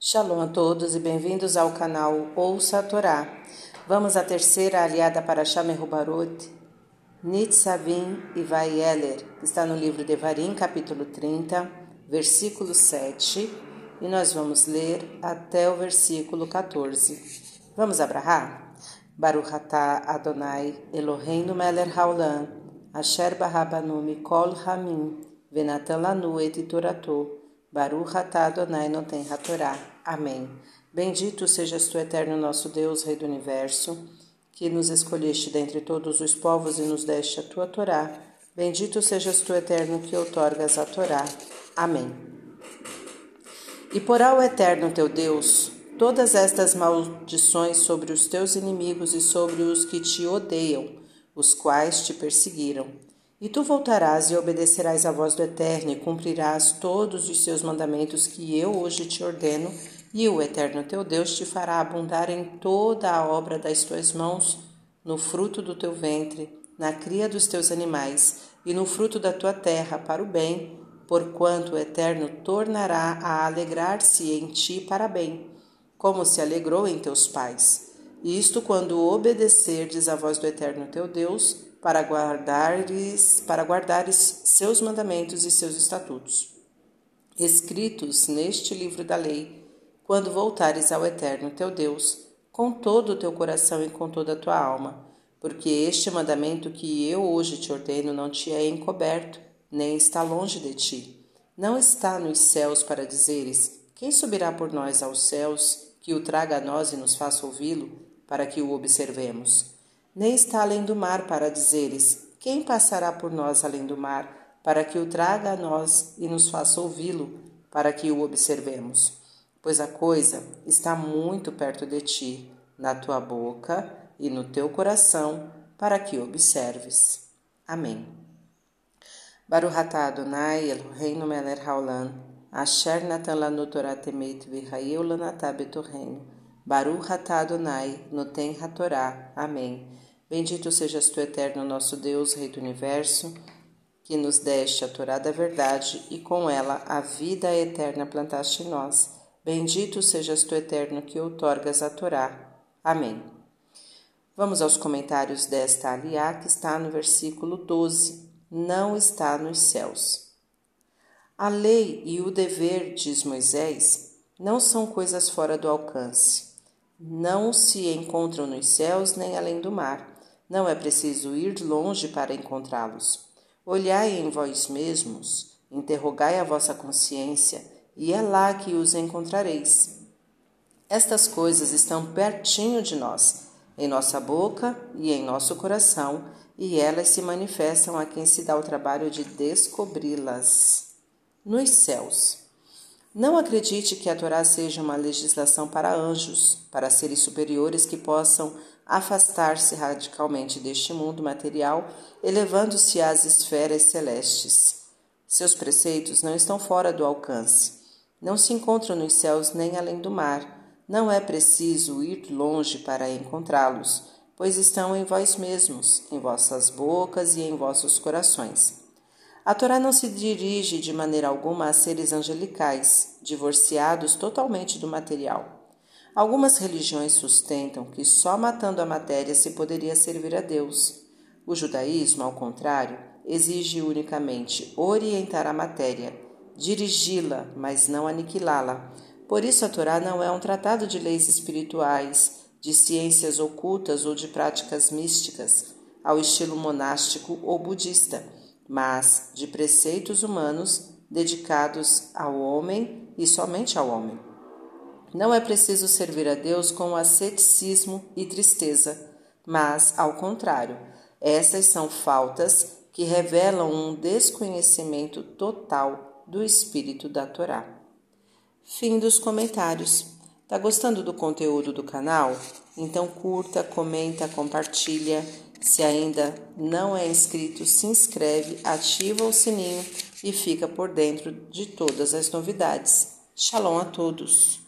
Shalom a todos e bem-vindos ao canal Ouça a Torá. Vamos à terceira aliada para Shamerubarot, Nitzavim e Vaieler, que está no livro de Varim, capítulo 30, versículo 7, e nós vamos ler até o versículo 14. Vamos abrahar? Baruch atah Adonai Eloheinu melech haolam, asher barabanu mikol hamim, venatan lanu et Baruch Adonai tem Hatorá. Amém. Bendito sejas tu, eterno nosso Deus, Rei do Universo, que nos escolheste dentre todos os povos e nos deste a tua Torá. Bendito sejas tu, eterno, que outorgas a Torá. Amém. E porá o eterno teu Deus todas estas maldições sobre os teus inimigos e sobre os que te odeiam, os quais te perseguiram e tu voltarás e obedecerás à voz do Eterno e cumprirás todos os seus mandamentos que eu hoje te ordeno, e o Eterno teu Deus te fará abundar em toda a obra das tuas mãos, no fruto do teu ventre, na cria dos teus animais e no fruto da tua terra para o bem, porquanto o Eterno tornará a alegrar-se em ti para bem, como se alegrou em teus pais. Isto quando obedecerdes à voz do Eterno teu Deus, para guardares, para guardares seus mandamentos e seus estatutos, escritos neste livro da lei, quando voltares ao Eterno teu Deus, com todo o teu coração e com toda a tua alma, porque este mandamento que eu hoje te ordeno não te é encoberto, nem está longe de ti. Não está nos céus para dizeres: Quem subirá por nós aos céus, que o traga a nós e nos faça ouvi-lo, para que o observemos? Nem está além do mar para dizeres: Quem passará por nós além do mar, para que o traga a nós e nos faça ouvi-lo, para que o observemos? Pois a coisa está muito perto de ti, na tua boca e no teu coração, para que observes. Amém. Baruch atah Adonai Eloheinu melech haolam, asher natan lanu Torah temet v'chayeu lanatah betorreinu. Baruch atah Adonai noten hatorá. Amém. Bendito sejas tu, eterno nosso Deus, Rei do Universo, que nos deste a Torá da verdade e com ela a vida eterna plantaste em nós. Bendito sejas tu, eterno, que outorgas a Torá. Amém. Vamos aos comentários desta aliá que está no versículo 12. Não está nos céus. A lei e o dever, diz Moisés, não são coisas fora do alcance. Não se encontram nos céus nem além do mar não é preciso ir longe para encontrá-los. Olhai em vós mesmos, interrogai a vossa consciência, e é lá que os encontrareis. Estas coisas estão pertinho de nós, em nossa boca e em nosso coração, e elas se manifestam a quem se dá o trabalho de descobri-las. Nos céus. Não acredite que a Torá seja uma legislação para anjos, para seres superiores que possam afastar-se radicalmente deste mundo material, elevando-se às esferas celestes. Seus preceitos não estão fora do alcance. Não se encontram nos céus nem além do mar. Não é preciso ir longe para encontrá-los, pois estão em vós mesmos, em vossas bocas e em vossos corações. A Torá não se dirige de maneira alguma a seres angelicais, divorciados totalmente do material. Algumas religiões sustentam que só matando a matéria se poderia servir a Deus. O judaísmo, ao contrário, exige unicamente orientar a matéria, dirigi-la, mas não aniquilá-la. Por isso, a Torá não é um tratado de leis espirituais, de ciências ocultas ou de práticas místicas, ao estilo monástico ou budista, mas de preceitos humanos dedicados ao homem e somente ao homem. Não é preciso servir a Deus com asceticismo e tristeza, mas, ao contrário, essas são faltas que revelam um desconhecimento total do espírito da Torá. Fim dos comentários. Tá gostando do conteúdo do canal? Então curta, comenta, compartilha. Se ainda não é inscrito, se inscreve, ativa o sininho e fica por dentro de todas as novidades. Shalom a todos!